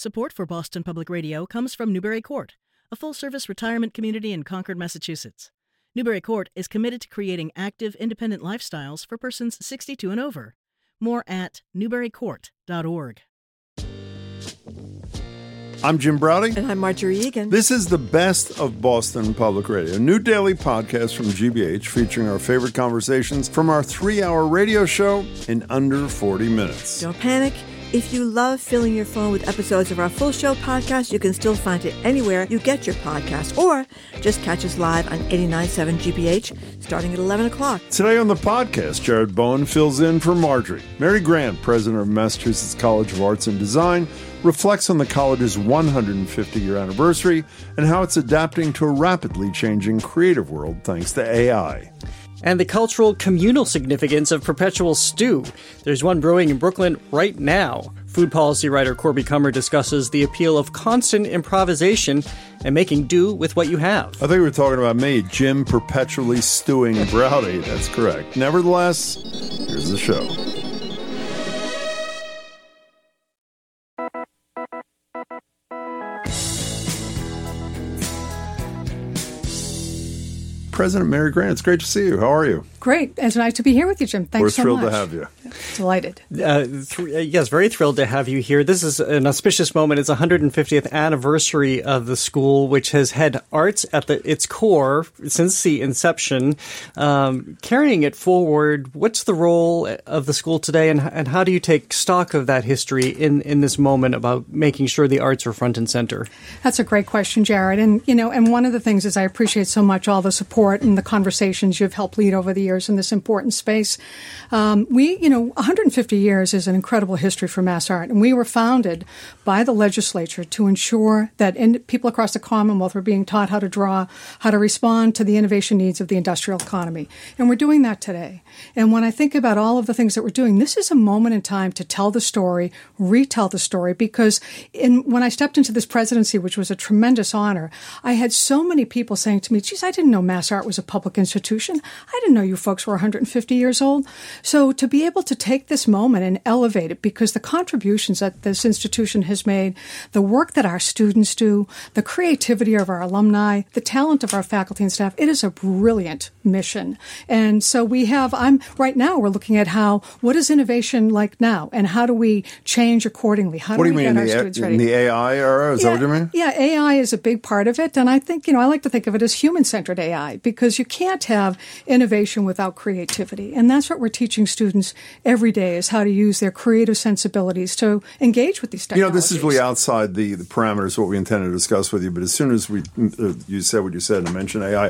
Support for Boston Public Radio comes from Newbury Court, a full service retirement community in Concord, Massachusetts. Newbury Court is committed to creating active, independent lifestyles for persons 62 and over. More at newburycourt.org. I'm Jim Braude. And I'm Margery Eagan. This is the best of Boston Public Radio, a new daily podcast from GBH featuring our favorite conversations from our three hour radio show in under 40 minutes. Don't panic. If you love filling your phone with episodes of our full show podcast, you can still find it anywhere you get your podcast, or just catch us live on 89.7 GBH starting at 11 o'clock. Today on the podcast, Jared Bowen fills in for Margery. Mary Grant, president of Massachusetts College of Arts and Design, reflects on the college's 150 year anniversary and how it's adapting to a rapidly changing creative world thanks to AI and the cultural communal significance of perpetual stew. There's one brewing in Brooklyn right now. Food policy writer Corby Kummer discusses the appeal of constant improvisation and making do with what you have. I think we were talking about me, Jim perpetually stewing Braude. That's correct. Nevertheless, here's the show. President Mary Grant. It's great to see you. How are you? Great. It's nice to be here with you, Jim. Thanks We're so thrilled much. to have you. Delighted. Uh, th- uh, yes, very thrilled to have you here. This is an auspicious moment. It's 150th anniversary of the school, which has had arts at the, its core since the inception. Um, carrying it forward, what's the role of the school today, and, and how do you take stock of that history in, in this moment about making sure the arts are front and center? That's a great question, Jared. And you know, and one of the things is I appreciate so much all the support and the conversations you've helped lead over the years in this important space. Um, we, you know, 150 years is an incredible history for mass art, and we were founded by the legislature to ensure that in, people across the Commonwealth were being taught how to draw, how to respond to the innovation needs of the industrial economy, and we're doing that today. And when I think about all of the things that we're doing, this is a moment in time to tell the story, retell the story, because in, when I stepped into this presidency, which was a tremendous honor, I had so many people saying to me, geez, I didn't know Mass Art was a public institution. I didn't know you folks were 150 years old. So to be able to take this moment and elevate it, because the contributions that this institution has made, the work that our students do, the creativity of our alumni, the talent of our faculty and staff, it is a brilliant mission. And so we have, I'm right now, we're looking at how, what is innovation like now? And how do we change accordingly? How What do do you we mean, get our the, students ready? in the AI era? Is that what you mean? Yeah, AI is a big part of it. And I think, you know, I like to think of it as human centered AI because you can't have innovation without creativity. And that's what we're teaching students every day is how to use their creative sensibilities to engage with these technologies. You know, this is really outside the, the parameters of what we intended to discuss with you. But as soon as we uh, you said what you said and mentioned AI,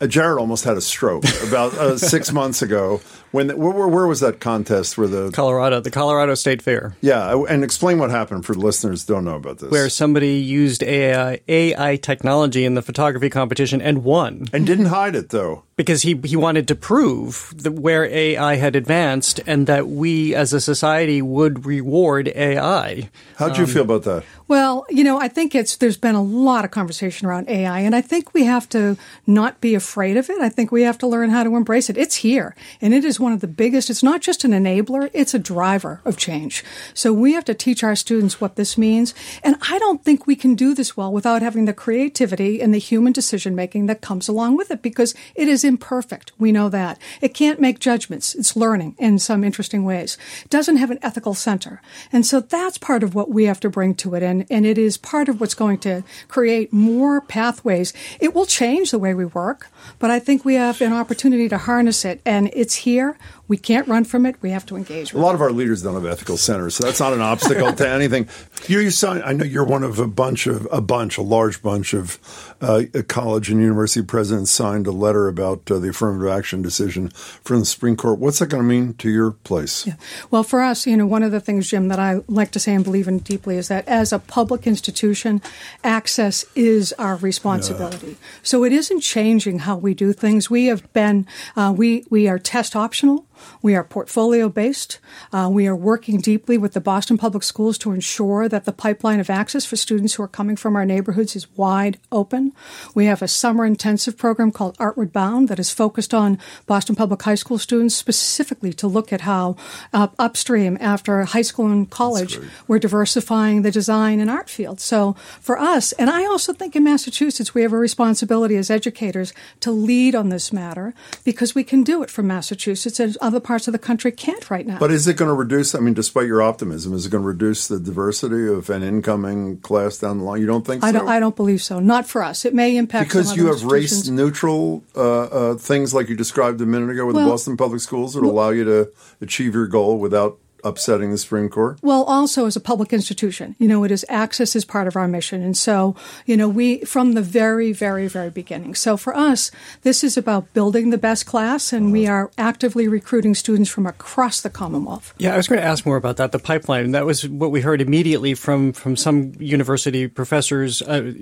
uh, Jared almost had a stroke about uh, six months ago. When the, where, where, where was that contest? Where the Colorado, the Colorado State Fair. yeah, and explain what happened for the listeners who don't know about this. Where somebody used AI, AI technology in the photography competition and won. and didn't hide it though. because he he wanted to prove that where AI had advanced and that we as a society would reward AI. How'd you feel about that? Well, you know, I think it's there's been a lot of conversation around AI, and I think we have to not be afraid of it. I think we have to learn how to embrace it. It's here, and it is one of the biggest. It's not just an enabler; it's a driver of change. So we have to teach our students what this means, and I don't think we can do this well without having the creativity and the human decision making that comes along with it, because it is imperfect. We know that it can't make judgments. It's learning in some interesting ways. It doesn't have an ethical center, and so that's part of what we have to bring to it. And, and it is part of what's going to create more pathways. It will change the way we work, but I think we have an opportunity to harness it, and it's here. We can't run from it. We have to engage A with lot of our leaders don't have ethical centers, so that's not an obstacle to anything. You, you sign, I know you're one of a bunch of a bunch, a large bunch of uh, college and university presidents signed a letter about uh, the affirmative action decision from the Supreme Court. What's that going to mean to your place? Yeah. Well, for us, you know, one of the things, Jim, that I like to say and believe in deeply is that as a public institution, access is our responsibility. So it isn't changing how we do things. We have been, uh, we we are test optional. We are portfolio based. Uh, we are working deeply with the Boston Public Schools to ensure that the pipeline of access for students who are coming from our neighborhoods is wide open. We have a summer intensive program called Artward Bound that is focused on Boston Public High School students specifically to look at how uh, upstream after high school and college we're diversifying the design and art field. So for us, and I also think in Massachusetts we have a responsibility as educators to lead on this matter because we can do it from Massachusetts and other parts of the country can't right now. But is it going to reduce? I mean, despite your optimism, is it going to reduce the diversity of an incoming class down the line? You don't think I so? don't. I don't believe so. Not for us. It may impact because you have race neutral uh, uh, things like you described a minute ago with Well- the Boston Public Schools that allow you to achieve your goal without upsetting the Supreme Court. Well, also as a public institution, you know, it is access is part of our mission. And so, you know, we, from the very, very, very beginning. So for us, this is about building the best class, and we are actively recruiting students from across the Commonwealth. Yeah, I was going to ask more about that. The pipeline. That was what we heard immediately from from some university professors, uh,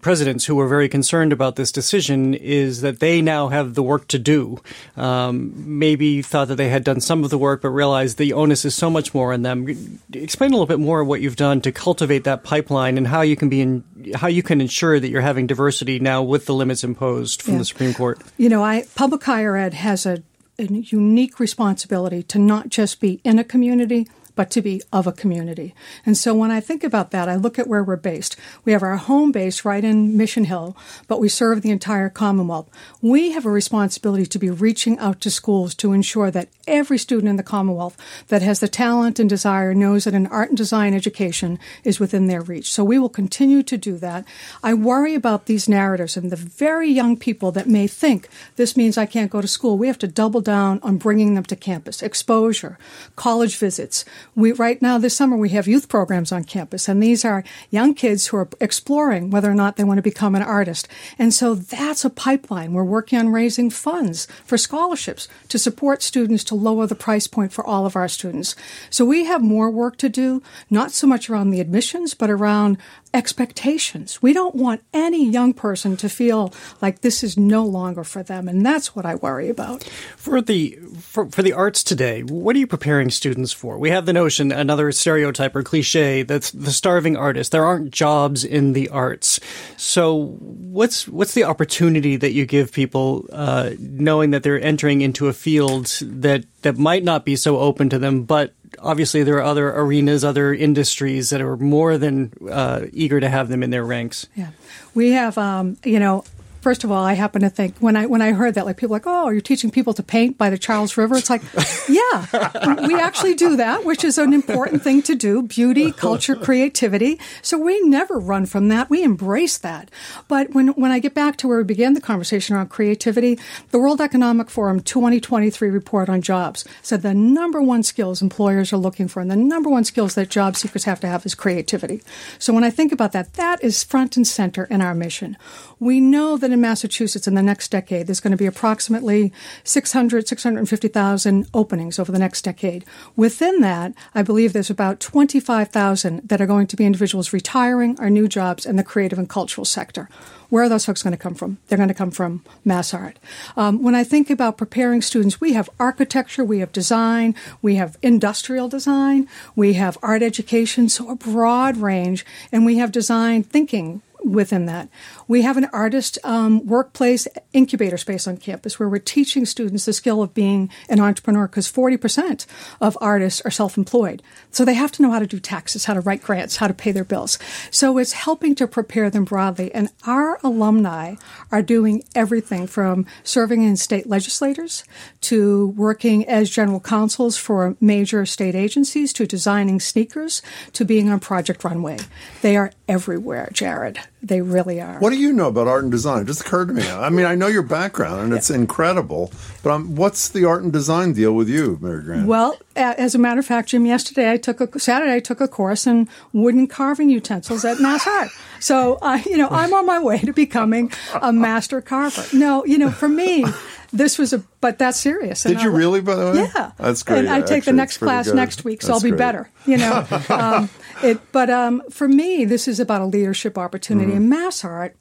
presidents who were very concerned about this decision. Is that they now have the work to do. Um, maybe thought that they had done some of the work, but realized the onus is so much more in them. Explain a little bit more what you've done to cultivate that pipeline and how you can be in, how you can ensure that you're having diversity now with the limits imposed from Yeah. the Supreme Court. You know, I public higher ed has a, a unique responsibility to not just be in a community, but to be of a community. And so when I think about that, I look at where we're based. We have our home base right in Mission Hill, but we serve the entire Commonwealth. We have a responsibility to be reaching out to schools to ensure that every student in the Commonwealth that has the talent and desire knows that an art and design education is within their reach. So we will continue to do that. I worry about these narratives and the very young people that may think this means I can't go to school. We have to double down on bringing them to campus, exposure, college visits. We right now this summer we have youth programs on campus, and these are young kids who are exploring whether or not they want to become an artist. And so that's a pipeline. We're working on raising funds for scholarships to support students to lower the price point for all of our students. So we have more work to do, not so much around the admissions, but around expectations. We don't want any young person to feel like this is no longer for them, and that's what I worry about. For the for, for the arts today, what are you preparing students for? We have the notion, another stereotype or cliche, that's the starving artist. There aren't jobs in the arts. So, what's what's the opportunity that you give people, uh, knowing that they're entering into a field that that might not be so open to them, but obviously there are other arenas, other industries that are more than uh, eager to have them in their ranks. Yeah, we have. Um, you know, first of all, I happen to think when I when I heard that, like people like, oh, you're teaching people to paint by the Charles River. It's like, yeah, we actually do that, which is an important thing to do: beauty, culture, creativity. So we never run from that. We embrace that. But when when I get back to where we began the conversation around creativity, the World Economic Forum 2023 report on jobs said the number one skills employers are looking for, and the number one skills that job seekers have to have is creativity. So when I think about that, that is front and center in our mission. We know that in Massachusetts in the next decade, there's going to be approximately 600, 650,000 openings over the next decade. Within that, I believe there's about 25,000 that are going to be individuals retiring or new jobs in the creative and cultural sector. Where are those folks going to come from? They're going to come from mass art. Um, when I think about preparing students, we have architecture, we have design, we have industrial design, we have art education, so a broad range, and we have design thinking within that. We have an artist um, workplace incubator space on campus where we're teaching students the skill of being an entrepreneur because 40% of artists are self employed. So they have to know how to do taxes, how to write grants, how to pay their bills. So it's helping to prepare them broadly. And our alumni are doing everything from serving in state legislators to working as general counsels for major state agencies to designing sneakers to being on Project Runway. They are everywhere, Jared. They really are. What do you know about art and design? It just occurred to me. I mean, I know your background and it's incredible, but um, what's the art and design deal with you, Mary Grant? Well, as a matter of fact, Jim, yesterday I took a Saturday I took a course in wooden carving utensils at Mass Art. So, uh, you know, I'm on my way to becoming a master carver. No, you know, for me, this was a but that's serious. Did you I- really, by the way? Yeah, That's great. And I take the next class good. next week, so That's I'll be great. better. You know, um, it. But um, for me, this is about a leadership opportunity, Mm-hmm. and Mass Art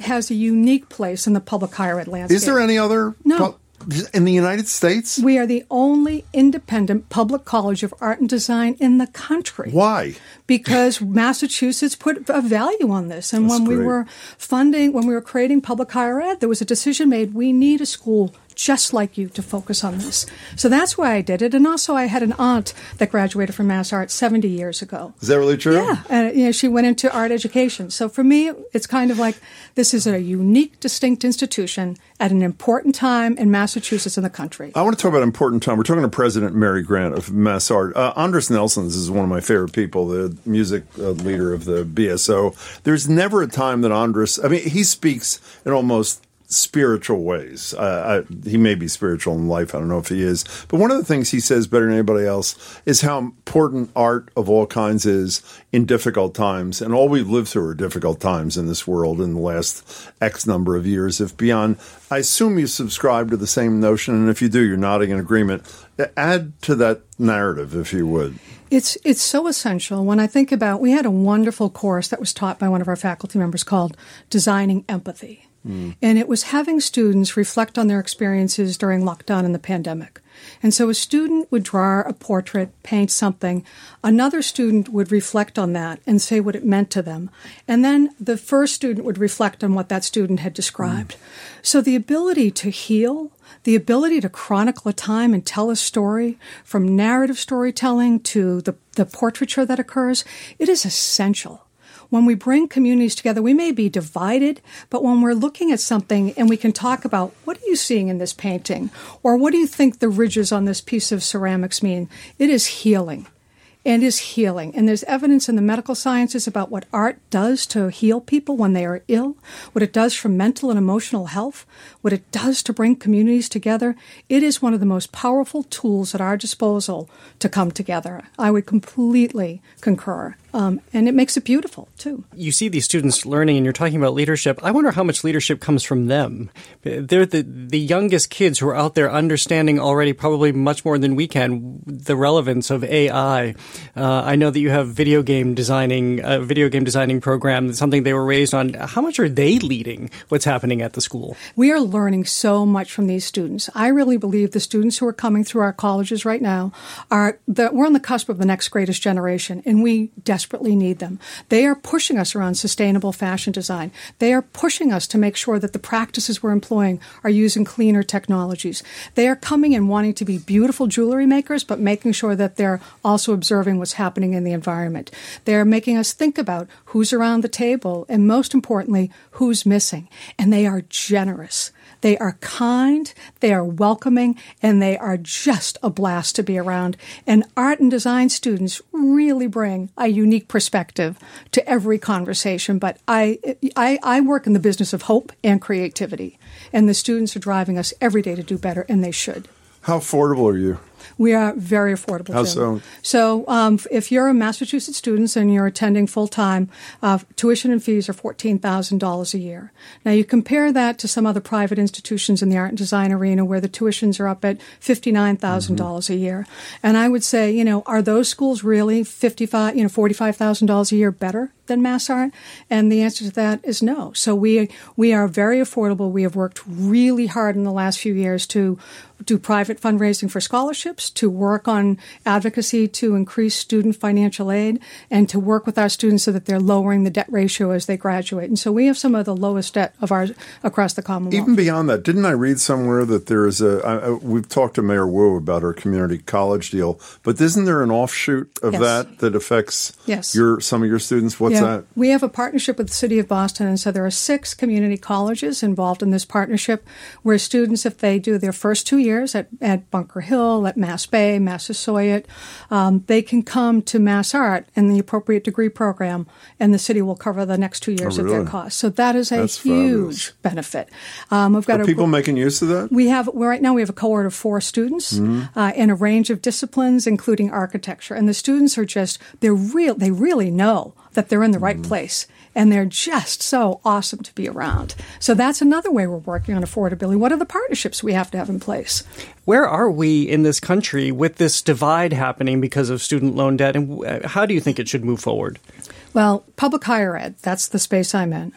has a unique place in the public higher ed landscape. Is there any other? No. In the United States? We are the only independent public college of art and design in the country. Why? Because Massachusetts put a value on this. And That's when we great. were funding, when we were creating public higher ed, there was a decision made we need a school just like you to focus on this. So that's why I did it. And also, I had an aunt that graduated from Mass Art 70 years ago. Is that really true? Yeah, and you know, she went into art education. So for me, it's kind of like this is a unique, distinct institution at an important time in Massachusetts and the country. I want to talk about important time. We're talking to President Mary Grant of Mass Art. Uh, Andris Nelsons is one of my favorite people, the music uh, leader of the BSO. There's never a time that Andris, I mean, he speaks in almost spiritual ways. Uh, I, he may be spiritual in life. I don't know if he is. But one of the things he says better than anybody else is how important art of all kinds is in difficult times. And all we've lived through are difficult times in this world in the last X number of years, if beyond. I assume you subscribe to the same notion. And if you do, you're nodding in agreement. Add to that narrative, if you would. It's it's so essential. When I think about, we had a wonderful course that was taught by one of our faculty members called "Designing Empathy," Mm. and it was having students reflect on their experiences during lockdown and the pandemic. And so a student would draw a portrait, paint something. Another student would reflect on that and say what it meant to them. And then the first student would reflect on what that student had described. Mm. So the ability to heal, the ability to chronicle a time and tell a story from narrative storytelling to the, the portraiture that occurs, it is essential when we bring communities together, we may be divided, but when we're looking at something and we can talk about what are you seeing in this painting, or what do you think the ridges on this piece of ceramics mean, it is healing. And is healing. And there's evidence in the medical sciences about what art does to heal people when they are ill, what it does for mental and emotional health, what it does to bring communities together. It is one of the most powerful tools at our disposal to come together. I would completely concur. Um, and it makes it beautiful too. You see these students learning, and you're talking about leadership. I wonder how much leadership comes from them. They're the the youngest kids who are out there understanding already, probably much more than we can, the relevance of AI. Uh, I know that you have video game designing, a video game designing program. That's something they were raised on. How much are they leading what's happening at the school? We are learning so much from these students. I really believe the students who are coming through our colleges right now are the, we're on the cusp of the next greatest generation, and we desperately need them. They are pushing us around sustainable fashion design. They are pushing us to make sure that the practices we're employing are using cleaner technologies. They are coming and wanting to be beautiful jewelry makers, but making sure that they're also observing what's happening in the environment. They're making us think about who's around the table and most importantly, who's missing. And they are generous. They are kind, they are welcoming, and they are just a blast to be around. And art and design students really bring a unique perspective to every conversation. But I, I, I work in the business of hope and creativity, and the students are driving us every day to do better, and they should. How affordable are you? We are very affordable. How too. so? So, um, if you're a Massachusetts student and you're attending full time, uh, tuition and fees are fourteen thousand dollars a year. Now, you compare that to some other private institutions in the art and design arena where the tuitions are up at fifty nine thousand dollars a year. And I would say, you know, are those schools really fifty five, you know, forty five thousand dollars a year better than Mass Art? And the answer to that is no. So we we are very affordable. We have worked really hard in the last few years to do private fundraising for scholarships, to work on advocacy to increase student financial aid, and to work with our students so that they're lowering the debt ratio as they graduate. And so we have some of the lowest debt of ours across the Commonwealth. Even beyond that, didn't I read somewhere that there is a? I, we've talked to Mayor Wu about our community college deal, but isn't there an offshoot of Yes. that that affects Yes. your some of your students? What's Yeah. that? We have a partnership with the City of Boston, and so there are six community colleges involved in this partnership where students, if they do their first two years at, at Bunker Hill, at Mass Bay, Massasoit, um, they can come to Mass Art in the appropriate degree program, and the city will cover the next two years Oh, of their really? cost. So that is a That's huge fabulous. benefit. Um, we've got Are a people making use of that? we have well, right now we have a cohort of four students Mm-hmm. uh, in a range of disciplines, including architecture, and the students are just they're real. They really know that they're in the Mm-hmm. right place, and they're just so awesome to be around. So that's another way we're working on affordability. What are the partnerships we have to have in place? Where are we in this country with this divide happening because of student loan debt, and uh, how do you think it should move forward? Well, public higher ed, that's the space I'm in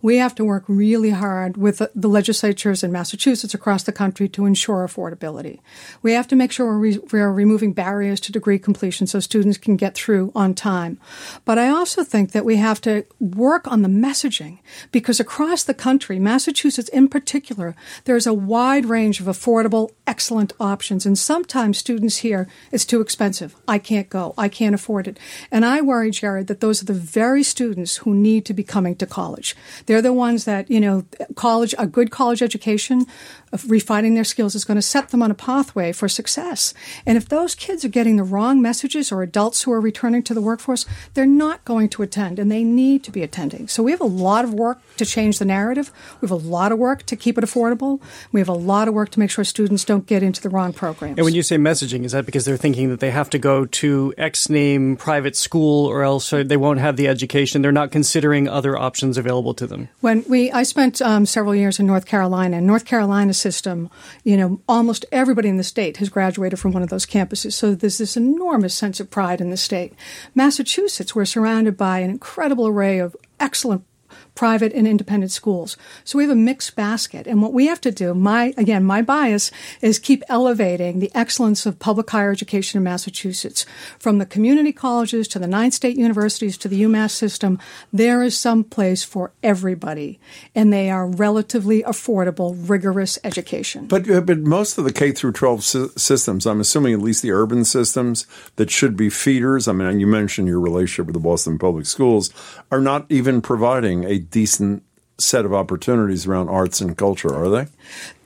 we have to work really hard with the legislatures in Massachusetts across the country to ensure affordability. We have to make sure we're, re- we're, removing barriers to degree completion so students can get through on time. But I also think that we have to work on the messaging because across the country, Massachusetts in particular, there's a wide range of affordable, excellent options. And sometimes students hear it's too expensive. I can't go. I can't afford it. And I worry, Jared, that those are the very students who need to be coming to college. They're the ones that, you know, college, a good college education, refining their skills is going to set them on a pathway for success. And if those kids are getting the wrong messages or adults who are returning to the workforce, they're not going to attend and they need to be attending. So we have a lot of work to change the narrative. We have a lot of work to keep it affordable. We have a lot of work to make sure students don't get into the wrong programs. And when you say messaging, is that because they're thinking that they have to go to X name private school or else they won't have the education? They're not considering other options available to them. When we, I spent um, several years in North Carolina, and North Carolina system, you know, almost everybody in the state has graduated from one of those campuses. So there's this enormous sense of pride in the state. Massachusetts, we're surrounded by an incredible array of excellent private and independent schools. So we have a mixed basket. And what we have to do, my, again, my bias is keep elevating the excellence of public higher education in Massachusetts. From the community colleges to the nine state universities to the UMass system, there is some place for everybody. And they are relatively affordable, rigorous education. But, uh, but most of the K through 12 systems, I'm assuming at least the urban systems that should be feeders, I mean, you mentioned your relationship with the Boston Public Schools, are not even providing a decent set of opportunities around arts and culture, are they?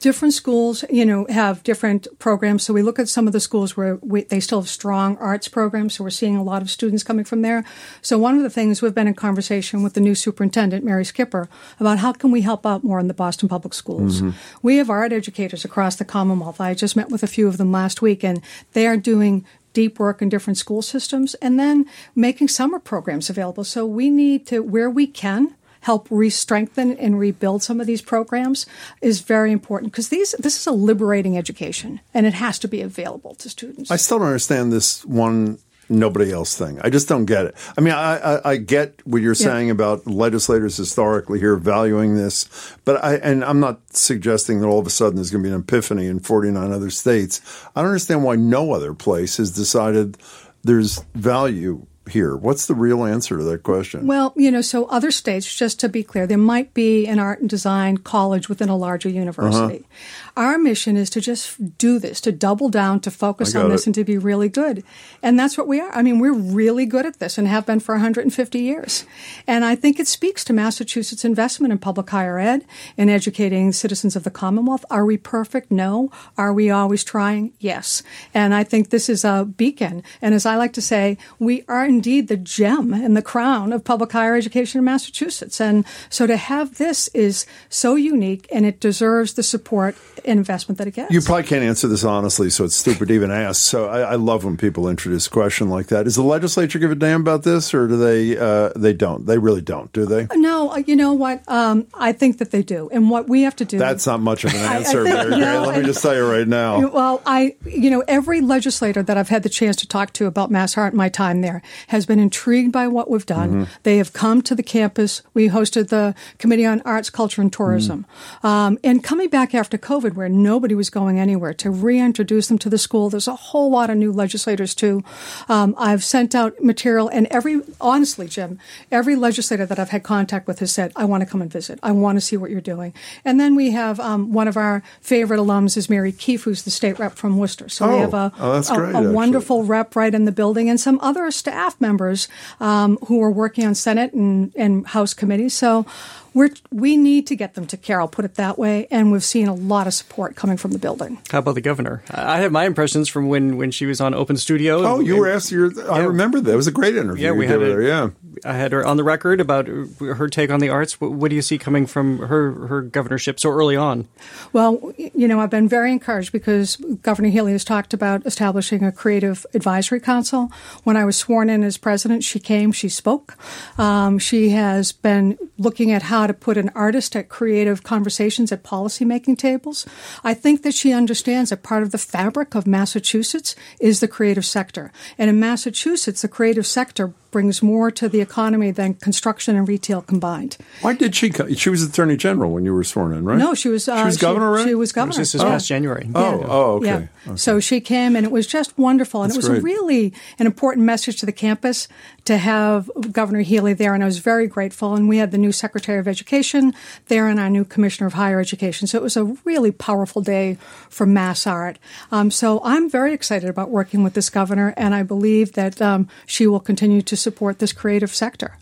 Different schools, you know, have different programs. So we look at some of the schools where we, they still have strong arts programs. So we're seeing a lot of students coming from there. So one of the things we've been in conversation with the new superintendent, Mary Skipper, about how can we help out more in the Boston Public Schools. Mm-hmm. We have art educators across the Commonwealth. I just met with a few of them last week, and they are doing deep work in different school systems and then making summer programs available. So we need to, where we can, help re-strengthen and rebuild some of these programs is very important because these this is a liberating education and it has to be available to students. I still don't understand this one nobody else thing. I just don't get it. I mean, I, I, I get what you're yeah. saying about legislators historically here valuing this, but I and I'm not suggesting that all of a sudden there's going to be an epiphany in 49 other states. I don't understand why no other place has decided there's value here? What's the real answer to that question? Well, you know, so other states, just to be clear, there might be an art and design college within a larger university. Uh-huh. Our mission is to just do this, to double down, to focus on this, it. and to be really good. And that's what we are. I mean, we're really good at this and have been for 150 years. And I think it speaks to Massachusetts' investment in public higher ed and educating citizens of the Commonwealth. Are we perfect? No. Are we always trying? Yes. And I think this is a beacon. And as I like to say, we are indeed the gem and the crown of public higher education in Massachusetts. And so to have this is so unique and it deserves the support investment that it gets. You probably can't answer this honestly, so it's stupid to even ask. So I, I, love when people introduce a question like that. Does the legislature give a damn about this, or do they? Uh, they don't. They really don't, do they? No. Uh, you know what? Um, I think that they do, and what we have to do. That's not much of an answer, I, I think, Mary. No, Let me just tell you right now. Well, I, you know, every legislator that I've had the chance to talk to about Mass Art, my time there, has been intrigued by what we've done. Mm-hmm. They have come to the campus. We hosted the Committee on Arts, Culture, and Tourism, mm. um, and coming back after COVID where nobody was going anywhere, to reintroduce them to the school. There's a whole lot of new legislators too. Um, I've sent out material, and every honestly, Jim, every legislator that I've had contact with has said, "I want to come and visit. I want to see what you're doing." And then we have um, one of our favorite alums is Mary Keefe, who's the state rep from Worcester. So oh, we have a, oh, a, great, a wonderful rep right in the building, and some other staff members um, who are working on Senate and, and House committees. So we're, we need to get them to care. I'll put it that way. And we've seen a lot of support coming from the building. How about the governor? I have my impressions from when, when she was on Open Studio. Oh, you and, were asked your. I yeah. remember that. It was a great interview. Yeah, we had her. Yeah, I had her on the record about her take on the arts. What, what, do you see coming from her her governorship so early on? Well, you know, I've been very encouraged because Governor Healey has talked about establishing a creative advisory council. When I was sworn in as president, she came, she spoke. Um, she has been looking at how to put an artist at creative conversations at policymaking tables. I think that she understands that part of the fabric of Massachusetts is the creative sector, and in Massachusetts, the creative sector brings more to the economy than construction and retail combined. Why did she come? She was Attorney General when you were sworn in, right? No, she was. Uh, she was governor, right? She was governor. This is past January. Oh, oh, okay. Yeah. okay. So she came and it was just wonderful. And That's it was great. really an important message to the campus to have Governor Healey there. And I was very grateful. And we had the new Secretary of Education there and our new Commissioner of Higher Education. So it was a really powerful day for Mass Art. Um, so I'm very excited about working with this governor. And I believe that um, she will continue to support this creative sector.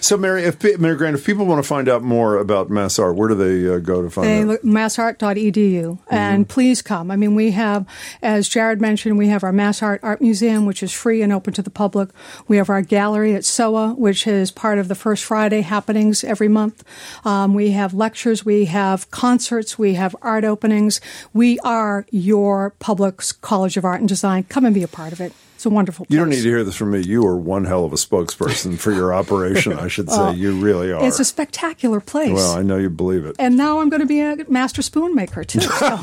So, Mary, if Mary Grant, if people want to find out more about Mass Art, where do they uh, go to find They out? look massart.edu and please come. I mean, we have, as Jared mentioned, we have our Mass Art Art Museum, which is free and open to the public. We have our gallery at SoWa, which is part of the First Friday happenings every month. Um, we have lectures, we have concerts, we have art openings. We are your public college of art and design. Come and be a part of it. It's a wonderful place. You don't need to hear this from me. You are one hell of a spokesperson for your operation, I should say. you really are. It's a spectacular place. well, I know you believe it. and now I'm going to be a master spoon maker too. So,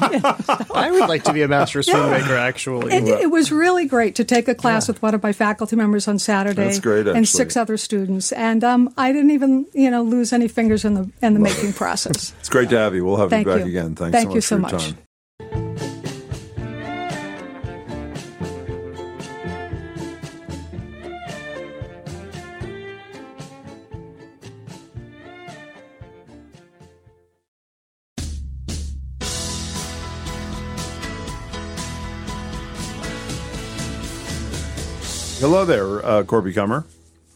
I would like to be a master spoon maker. actually. It, it was really great to take a class with one of my faculty members on Saturday, That's great, and six other students, and um, I didn't even you know lose any fingers in the in the making process. It's great to have you. We'll have Thank you back you. again. Thanks Thank so you much so for your Hello there, uh, Corby Kummer.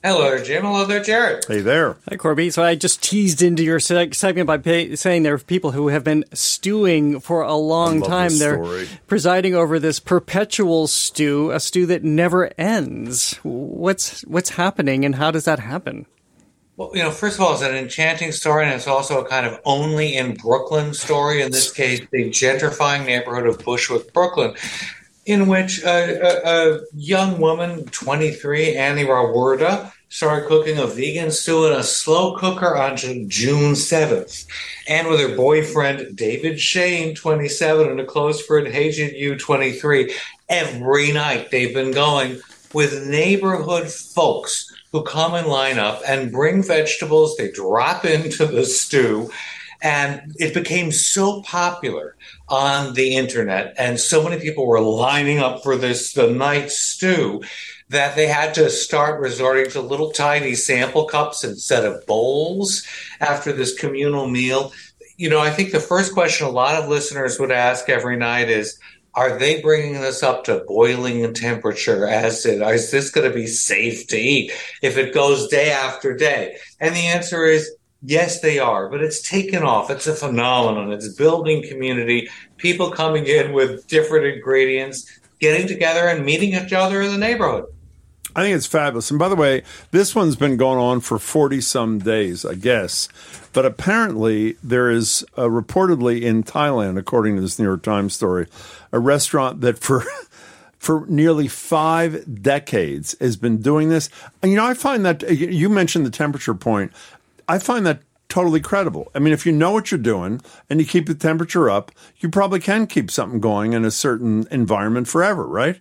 Hello there, Jim. Hello there, Jared. Hey there. Hi, Corby. So I just teased into your seg- segment by pay- saying there are people who have been stewing for a long time. They're story. presiding over this perpetual stew, a stew that never ends. What's what's happening, and how does that happen? Well, you know, first of all, it's an enchanting story, and it's also a kind of only in Brooklyn story. In this case, the gentrifying neighborhood of Bushwick, Brooklyn, in which a, a, a young woman, 23, Annie Rauwerda, started cooking a vegan stew in a slow cooker on June 7th. And with her boyfriend, David Shane, 27, and a close friend, Hajin Yu, 23, every night they've been going with neighborhood folks who come and line up and bring vegetables. They drop into the stew. And it became so popular on the internet, and so many people were lining up for this the night stew that they had to start resorting to little tiny sample cups instead of bowls after this communal meal. You know, I think the first question a lot of listeners would ask every night is, are they bringing this up to boiling temperature acid? Is this going to be safe to eat if it goes day after day? And the answer is yes, they are, but it's taken off. It's a phenomenon. It's building community, people coming in with different ingredients, getting together and meeting each other in the neighborhood. I think it's fabulous. And by the way, this one's been going on for 40 some days, I guess. But apparently, there is uh, reportedly in Thailand, according to this New York Times story, a restaurant that for. For nearly five decades has been doing this. And you know, I find that you mentioned the temperature point. I find that totally credible. I mean, if you know what you're doing and you keep the temperature up, you probably can keep something going in a certain environment forever, right?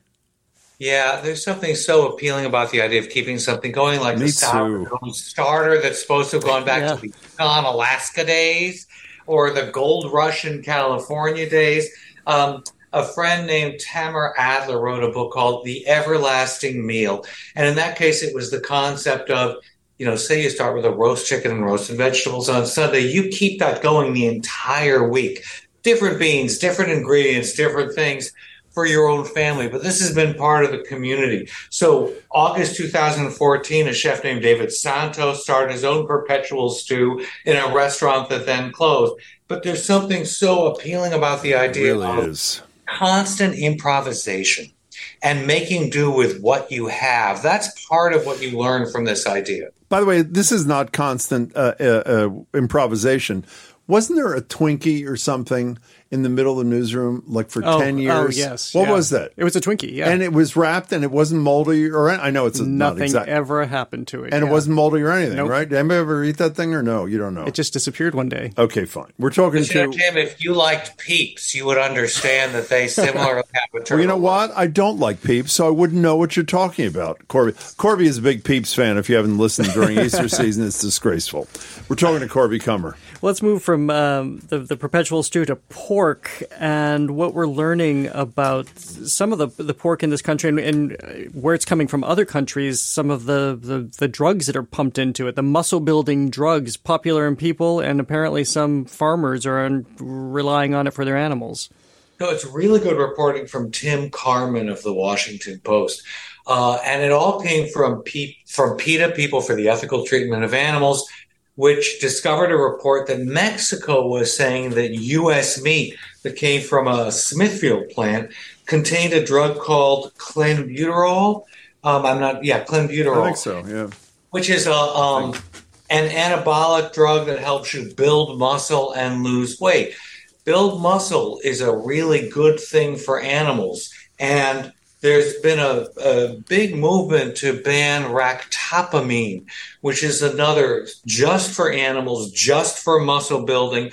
Yeah, there's something so appealing about the idea of keeping something going, like Me the sourdough too. starter that's supposed to have gone back Yeah. to the Yukon, Alaska days, or the gold rush in California days. Um, a friend named Tamar Adler wrote a book called The Everlasting Meal, and in that case, it was the concept of you know, say you start with a roast chicken and roasted vegetables on Sunday, you keep that going the entire week. Different beans, different ingredients, different things for your own family. But this has been part of the community. So, August 2014, a chef named David Santos started his own perpetual stew in a restaurant that then closed. But there's something so appealing about the idea really of is. constant improvisation and making do with what you have. That's part of what you learn from this idea. By the way, this is not constant uh, uh, uh, improvisation. Wasn't there a Twinkie or something in the middle of the newsroom, like for ten years? Oh, yes, What yeah. was that? It was a Twinkie, yeah. And it was wrapped, and it wasn't moldy, or I know it's a, not Nothing exact, ever happened to it. and it wasn't moldy or anything, Nope. right? Did anybody ever eat that thing or no? You don't know. It just disappeared one day. okay, fine. We're talking You know, to. Tim, if you liked Peeps, you would understand that they similarly have a Well, you know what? I don't like Peeps, so I wouldn't know what you're talking about. Corby, Corby is a big Peeps fan. If you haven't listened during Easter season, it's disgraceful. We're talking to Corby Kummer. Let's move from um, the, the perpetual stew to pork and what we're learning about some of the, the pork in this country and, and where it's coming from other countries, some of the, the, the drugs that are pumped into it, the muscle building drugs popular in people, and apparently some farmers are relying on it for their animals. No, it's really good reporting from Tim Carman of the Washington Post. Uh, and it all came from from PETA, People for the Ethical Treatment of Animals, which discovered a report that Mexico was saying that U.S. meat that came from a Smithfield plant contained a drug called clenbuterol. Um, I'm not, yeah, clenbuterol I think so. Yeah. which is a um, an anabolic drug that helps you build muscle and lose weight. Build muscle is a really good thing for animals, and there's been a, a big movement to ban ractopamine, which is another just for animals, just for muscle building.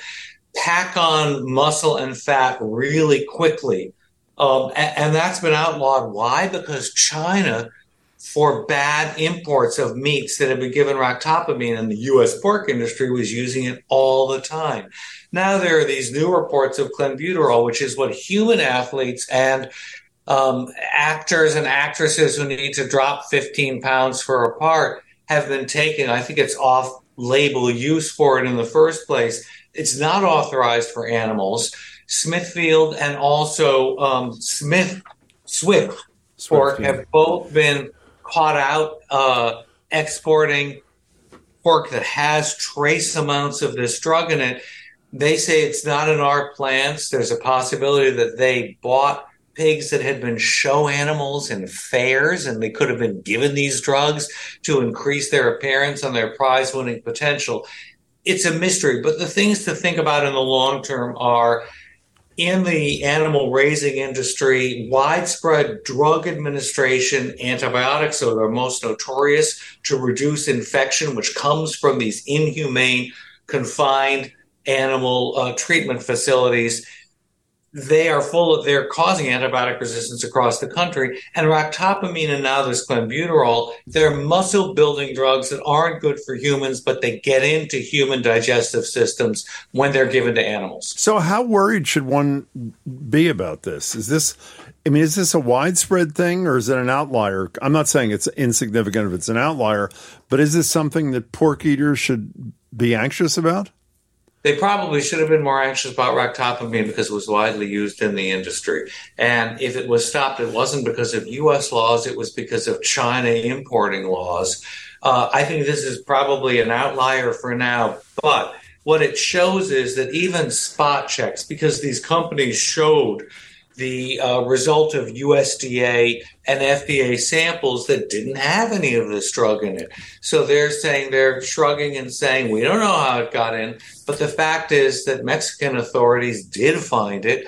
Pack on muscle and fat really quickly. Um, a- and that's been outlawed. Why? Because China for bad imports of meats that have been given ractopamine, and the U.S. pork industry was using it all the time. Now there are these new reports of clenbuterol, which is what human athletes and um, actors and actresses who need to drop 15 pounds for a part have been taking. I think it's off-label use for it in the first place. It's not authorized for animals. Smithfield and also um, Smith Swift pork have both been caught out uh, exporting pork that has trace amounts of this drug in it. They say it's not in our plants. There's a possibility that they bought pigs that had been show animals in fairs and they could have been given these drugs to increase their appearance and their prize winning potential. It's a mystery, but the things to think about in the long term are in the animal raising industry, widespread drug administration, antibiotics are the most notorious to reduce infection, which comes from these inhumane, confined animal uh, treatment facilities. They are full of, they're causing antibiotic resistance across the country. And ractopamine and now this clenbuterol, they're muscle building drugs that aren't good for humans, but they get into human digestive systems when they're given to animals. So, how worried should one be about this? Is this, I mean, is this a widespread thing or is it an outlier? I'm not saying it's insignificant if it's an outlier, but is this something that pork eaters should be anxious about? They probably should have been more anxious about ractopamine because it was widely used in the industry. And if it was stopped, it wasn't because of U.S. laws, it was because of China importing laws. Uh, I think this is probably an outlier for now, but what it shows is that even spot checks, because these companies showed the uh, result of USDA and FDA samples that didn't have any of this drug in it. So they're saying they're shrugging and saying, we don't know how it got in. But the fact is that Mexican authorities did find it.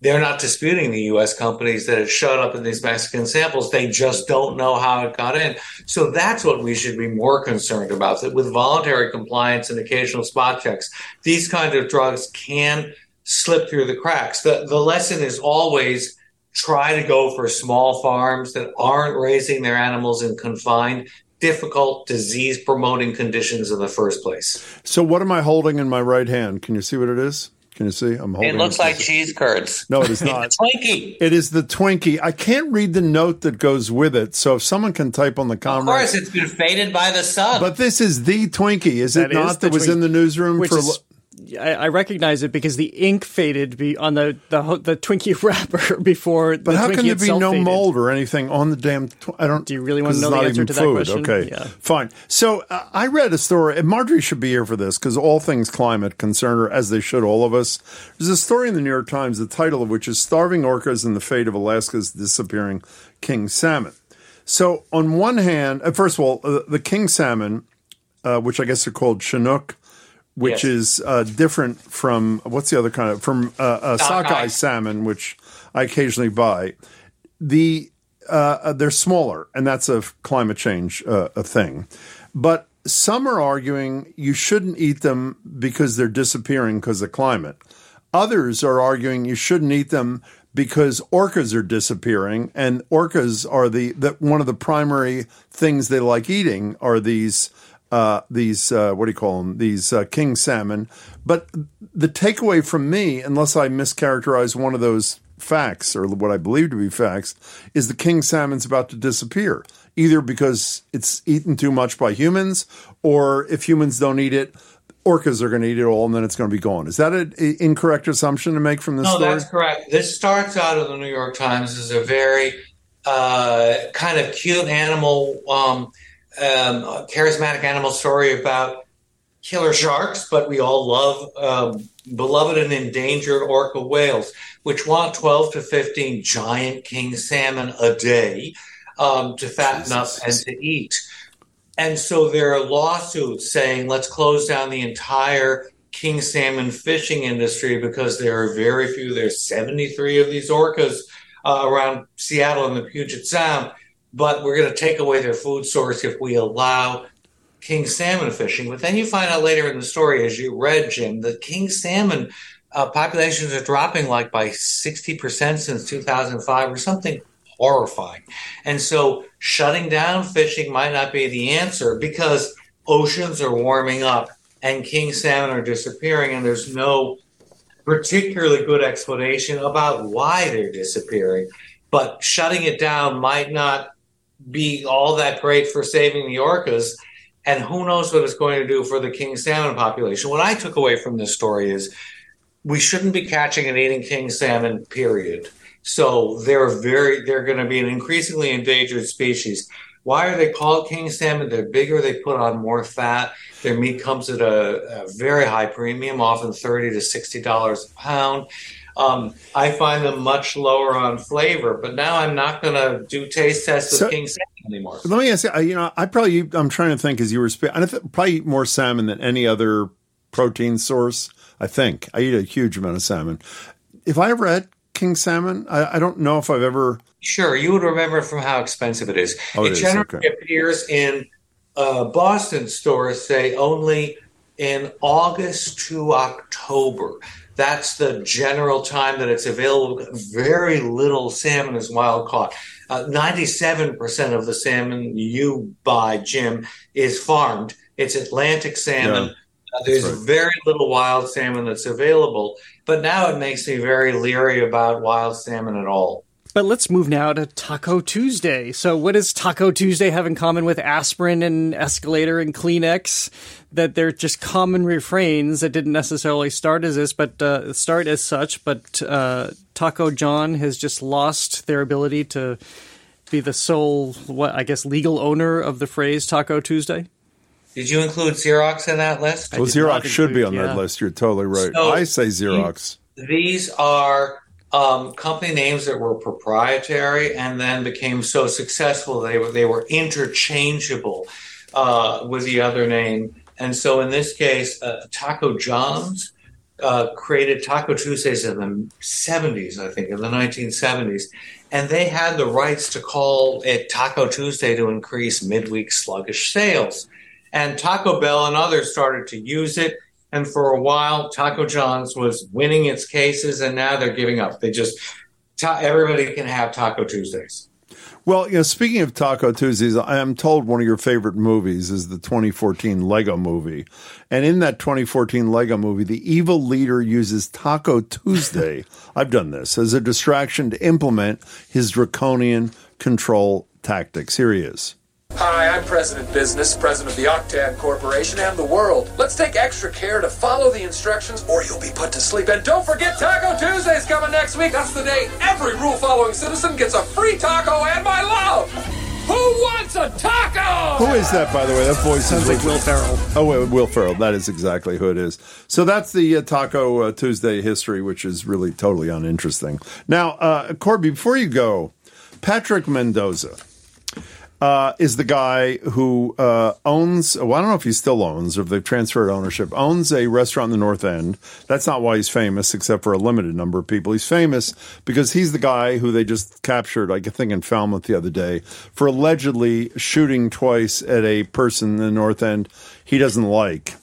They're not disputing the US companies that it showed up in these Mexican samples. They just don't know how it got in. So that's what we should be more concerned about that with voluntary compliance and occasional spot checks, these kind of drugs can slip through the cracks. The, the lesson is always try to go for small farms that aren't raising their animals in confined, difficult, disease promoting conditions in the first place. So, what am I holding in my right hand? Can you see what it is? Can you see? I'm holding It looks like cheese curds. No, it is not. a Twinkie. It is the Twinkie. I can't read the note that goes with it. So if someone can type on the Of camera. course, it's been faded by the sun. But this is the Twinkie, is That it is not? the that was Twink- in the newsroom Which for. is, I, I recognize it because the ink faded be on the the, the Twinkie wrapper before. but how Twinkie can there be no faded. mold or anything on the damn? Tw- I don't. Do you really want to know the answer to that question? Okay, Yeah. fine. So uh, I read a story, and Margery should be here for this because all things climate concern her, as they should all of us. There's a story in the New York Times, the title of which is "Starving Orcas and the Fate of Alaska's Disappearing King Salmon." So on one hand, uh, first of all, uh, the king salmon, uh, which I guess are called Chinook which Yes. is uh, different from what's the other kind of from uh, uh, Sockeye. salmon, which I occasionally buy. The uh, uh, they're smaller, and that's a climate change uh, a thing. But some are arguing you shouldn't eat them because they're disappearing because of climate. Others are arguing you shouldn't eat them because orcas are disappearing, and orcas are the that one of the primary things they like eating are these uh, these uh, what do you call them? These uh, king salmon. But the takeaway from me, unless I mischaracterize one of those facts or what I believe to be facts, is the king salmon's about to disappear. Either because it's eaten too much by humans, or if humans don't eat it, orcas are going to eat it all, and then it's going to be gone. Is that an incorrect assumption to make from this No, story? that's correct. This starts out of the New York Times as a very uh, kind of cute animal, um, um, charismatic animal story about killer sharks, but we all love um, beloved and endangered orca whales, which want 12 to 15 giant king salmon a day um, to fatten up and to eat. And so there are lawsuits saying, let's close down the entire king salmon fishing industry because there are very few. There's 73 of these orcas uh, around Seattle and the Puget Sound, but we're going to take away their food source if we allow king salmon fishing. But then you find out later in the story, as you read, Jim, that king salmon uh, populations are dropping like by 60% since 2005 or something horrifying. And so shutting down fishing might not be the answer because oceans are warming up and king salmon are disappearing, and there's no particularly good explanation about why they're disappearing. But shutting it down might not be all that great for saving the orcas. And who knows what it's going to do for the king salmon population. What I took away from this story is we shouldn't be catching and eating king salmon, period. So they're very they're going to be an increasingly endangered species. Why are they called king salmon? They're bigger. They put on more fat. Their meat comes at a, a very high premium, often thirty to sixty dollars a pound. Um, I find them much lower on flavor, but now I'm not going to do taste tests So- of king salmon anymore. Let me ask you. You know, I probably I'm trying to think as you were speaking. I th- probably eat more salmon than any other protein source. I think I eat a huge amount of salmon. If I ever had king salmon, I, I don't know if I've ever. Sure, you would remember from how expensive it is. Oh, it it is, generally okay. appears in uh, Boston stores, say only in August to October. That's the general time that it's available. Very little salmon is wild caught. Uh, 97% of the salmon you buy, Jim, is farmed. It's Atlantic salmon. Yeah. Uh, there's right. very little wild salmon that's available. But now it makes me very leery about wild salmon at all. But let's move now to Taco Tuesday. So, what does Taco Tuesday have in common with aspirin and escalator and Kleenex? That they're just common refrains that didn't necessarily start as this, but uh, start as such. But uh, Taco John has just lost their ability to be the sole, what I guess, legal owner of the phrase Taco Tuesday. Did you include Xerox in that list? Well, did not Xerox should be on include- that list. You're totally right. So- I say Xerox. These are um, company names that were proprietary and then became so successful they were they were interchangeable uh, with the other name. And so in this case, uh, Taco John's uh, created Taco Tuesdays in the 70s, I think, in the 1970s. And they had the rights to call it Taco Tuesday to increase midweek sluggish sales. And Taco Bell and others started to use it. And for a while, Taco John's was winning its cases, and now they're giving up. They just, ta- everybody can have Taco Tuesdays. Well, you know, speaking of Taco Tuesdays, I am told one of your favorite movies is the 2014 Lego movie. And in that 2014 Lego movie, the evil leader uses Taco Tuesday, I've done this, as a distraction to implement his draconian control tactics. Here he is. Hi, I'm President Business, President of the Octan Corporation and the world. Let's take extra care to follow the instructions or you'll be put to sleep. And don't forget Taco Tuesday's coming next week. That's the day every rule following citizen gets a free taco and my love. Who wants a taco? Who is that, by the way? That voice Sounds is like Will Ferrell. Oh, wait, Will Ferrell. That is exactly who it is. So that's the uh, Taco uh, Tuesday history, which is really totally uninteresting. Now, uh, Corby, before you go, Patrick Mendoza. Uh, is the guy who uh, owns. Well, I don't know if he still owns or if they've transferred ownership. Owns a restaurant in the North End. That's not why he's famous, except for a limited number of people. He's famous because he's the guy who they just captured, I think, in Falmouth the other day for allegedly shooting twice at a person in the North End he doesn't like.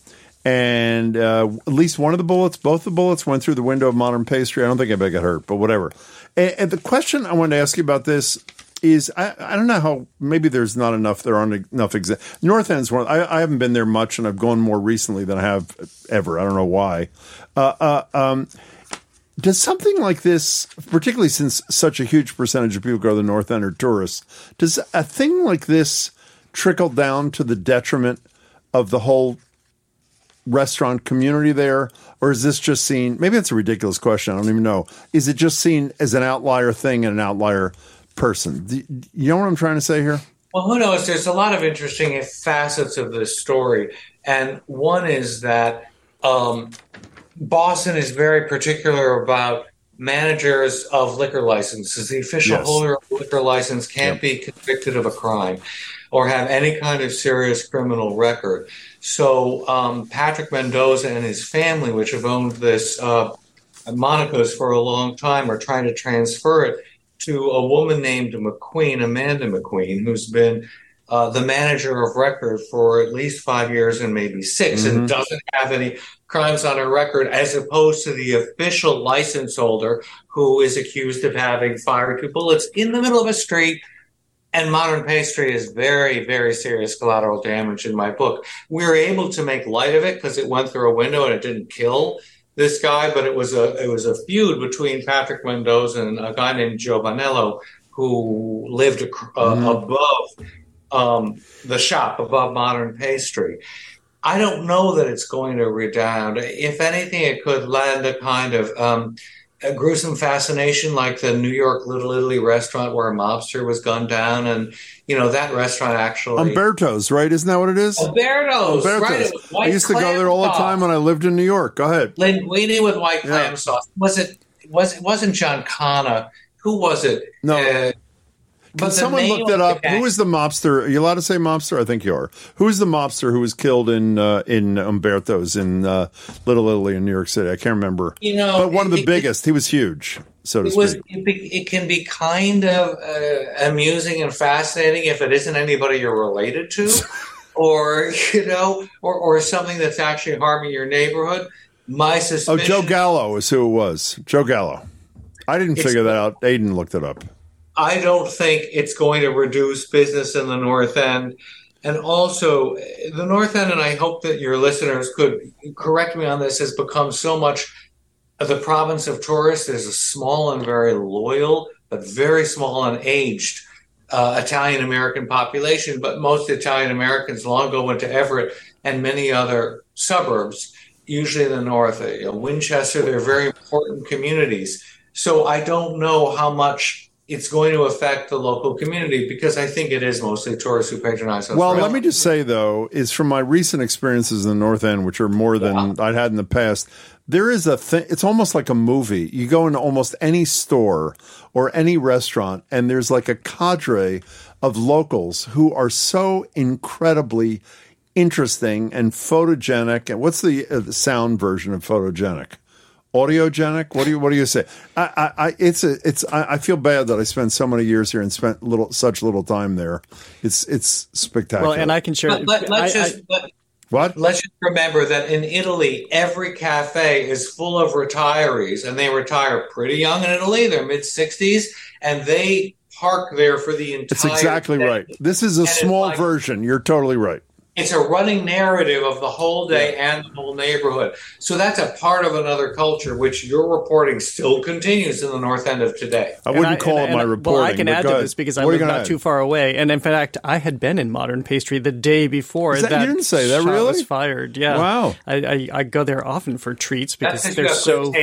And uh, at least one of the bullets, both the bullets went through the window of Modern Pastry. I don't think anybody got hurt, but whatever. And, and the question I wanted to ask you about this is I, I don't know how maybe there's not enough there aren't enough examples. North End's one I, I haven't been there much and I've gone more recently than I have ever. I don't know why. Uh, uh, um, does something like this, particularly since such a huge percentage of people go to the North End are tourists, does a thing like this trickle down to the detriment of the whole restaurant community there? Or is this just seen, maybe that's a ridiculous question. I don't even know. Is it just seen as an outlier thing and an outlier person? You know what I'm trying to say here? Well, who knows? There's a lot of interesting facets of this story. And one is that um, Boston is very particular about managers of liquor licenses. The official yes. holder of a liquor license can't yep. be convicted of a crime or have any kind of serious criminal record. So um, Patrick Mendoza and his family, which have owned this uh, Monica's for a long time, are trying to transfer it to a woman named McQueen, Amanda McQueen, who's been uh, the manager of record for at least five years and maybe 6 mm-hmm. and doesn't have any crimes on her record, as opposed to the official license holder who is accused of having fired two bullets in the middle of a street and modern pastry is very, very serious collateral damage in my book. We were able to make light of it because it went through a window and it didn't kill this guy, but it was a it was a feud between Patrick Mendoza and a guy named Giovanello who lived uh, mm-hmm. above um, the shop, above modern pastry. I don't know that it's going to redound. If anything, it could lend a kind of um, a gruesome fascination like the New York Little Italy restaurant where a mobster was gunned down and you know that restaurant actually Umberto's right? Isn't that what it is? Umberto's, Umberto's. right I used to go there all the time when I lived in New York. Go ahead. Linguine with white clam yeah. sauce. Was it was it wasn't John Connor? who was it? No. Uh, can someone look that up? Who is the mobster? Are you allowed to say mobster? I think you are. Who is the mobster who was killed in uh, in Umberto's in uh, Little Italy in New York City? I can't remember. You know, but one of the it, biggest. He was huge, so to it speak. Was, it, it, can be kind of uh, amusing and fascinating if it isn't anybody you're related to, or you know, or or something that's actually harming your neighborhood. My suspicion. Oh, Joe Gallo is who it was. Joe Gallo. I didn't figure that out. Aiden looked it up. I don't think it's going to reduce business in the North End. And also, the North End, and I hope that your listeners could correct me on this, has become so much the province of tourists. There's a small and very loyal, but very small and aged uh, Italian American population. But most Italian Americans long ago went to Everett and many other suburbs, usually in the north. Winchester, they're very important communities. So I don't know how much it's going to affect the local community because I think it is mostly tourists who patronize us. Well, let me just say though, is from my recent experiences in the North End, which are more than yeah. I'd had in the past. There is a thing. It's almost like a movie. You go into almost any store or any restaurant, and there's like a cadre of locals who are so incredibly interesting and photogenic. And what's the, uh, the sound version of photogenic? Audiogenic? What do you what do you say? I i, I it's a it's I, I, feel bad that i spent so many years here and spent little such little time there. It's it's spectacular. Well and i can share but, let, us just I, let, what? let's just remember that in italy every cafe is full of retirees and they retire pretty young in italy. They're mid 60s and they park there for the entire it's exactly day. right. This is a and small like, version. You're totally right it's a running narrative of the whole day yeah. and the whole neighborhood. So that's a part of another culture, which your reporting still continues in the North End of today. I wouldn't I, call and, it my reporting. Well, I can add to this because I live not add? too far away, and in fact, I had been in Modern Pastry the day before that, that. You didn't say that really was fired. Yeah, wow. I, I, I go there often for treats because they're so.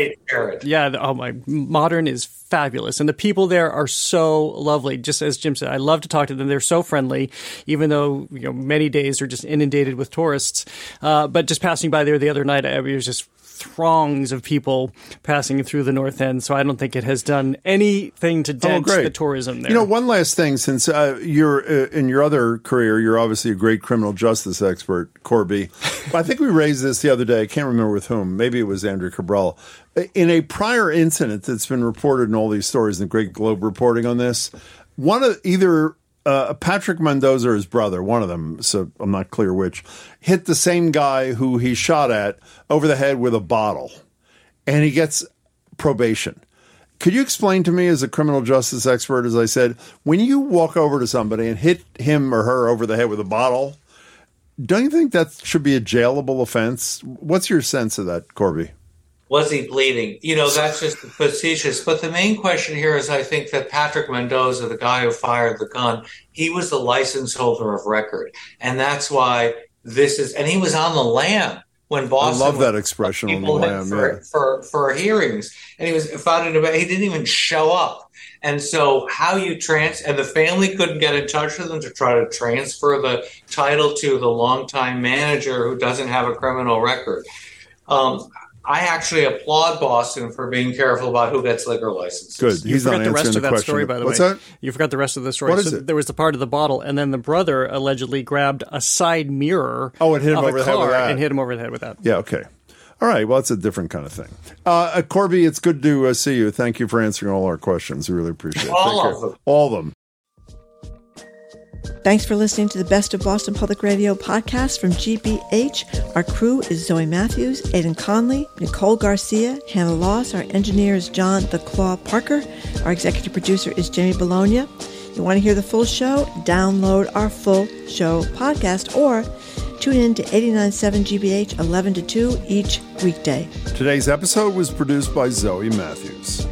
Yeah. Oh my, Modern is fabulous. And the people there are so lovely. Just as Jim said, I love to talk to them. They're so friendly, even though, you know, many days are just inundated with tourists. Uh, but just passing by there the other night, I was just throngs of people passing through the north end. So I don't think it has done anything to dent oh, the tourism there. You know, one last thing, since uh, you're uh, in your other career, you're obviously a great criminal justice expert, Corby. I think we raised this the other day. I can't remember with whom. Maybe it was Andrea Cabral. In a prior incident that's been reported in all these stories, the Great Globe reporting on this, one of either uh, Patrick Mendoza his brother, one of them, so I'm not clear which, hit the same guy who he shot at over the head with a bottle, and he gets probation. Could you explain to me, as a criminal justice expert, as I said, when you walk over to somebody and hit him or her over the head with a bottle, don't you think that should be a jailable offense? What's your sense of that, Corby? Was he bleeding? You know, that's just facetious. But the main question here is I think that Patrick Mendoza, the guy who fired the gun, he was the license holder of record. And that's why this is, and he was on the lam when Boston. I love that expression on the lam. For, yeah. for, for hearings. And he was found in a, he didn't even show up. And so, how you trans and the family couldn't get in touch with him to try to transfer the title to the longtime manager who doesn't have a criminal record. Um, I actually applaud Boston for being careful about who gets liquor licenses. Good. You He's forgot not the rest of that question. story, by the What's way. that? You forgot the rest of the story. What is so it? There was the part of the bottle, and then the brother allegedly grabbed a side mirror. Oh, and hit him of over the head with that. and hit him over the head with that. Yeah, okay. All right. Well, it's a different kind of thing. Uh, uh, Corby, it's good to uh, see you. Thank you for answering all our questions. We really appreciate it. All Take of care. them. All of them. Thanks for listening to the Best of Boston Public Radio podcast from GBH. Our crew is Zoe Matthews, Aidan Conley, Nicole Garcia, Hannah Loss. Our engineer is John The Claw Parker. Our executive producer is Jamie Bologna. You want to hear the full show? Download our full show podcast or tune in to 89.7 GBH 11 to 2 each weekday. Today's episode was produced by Zoe Matthews.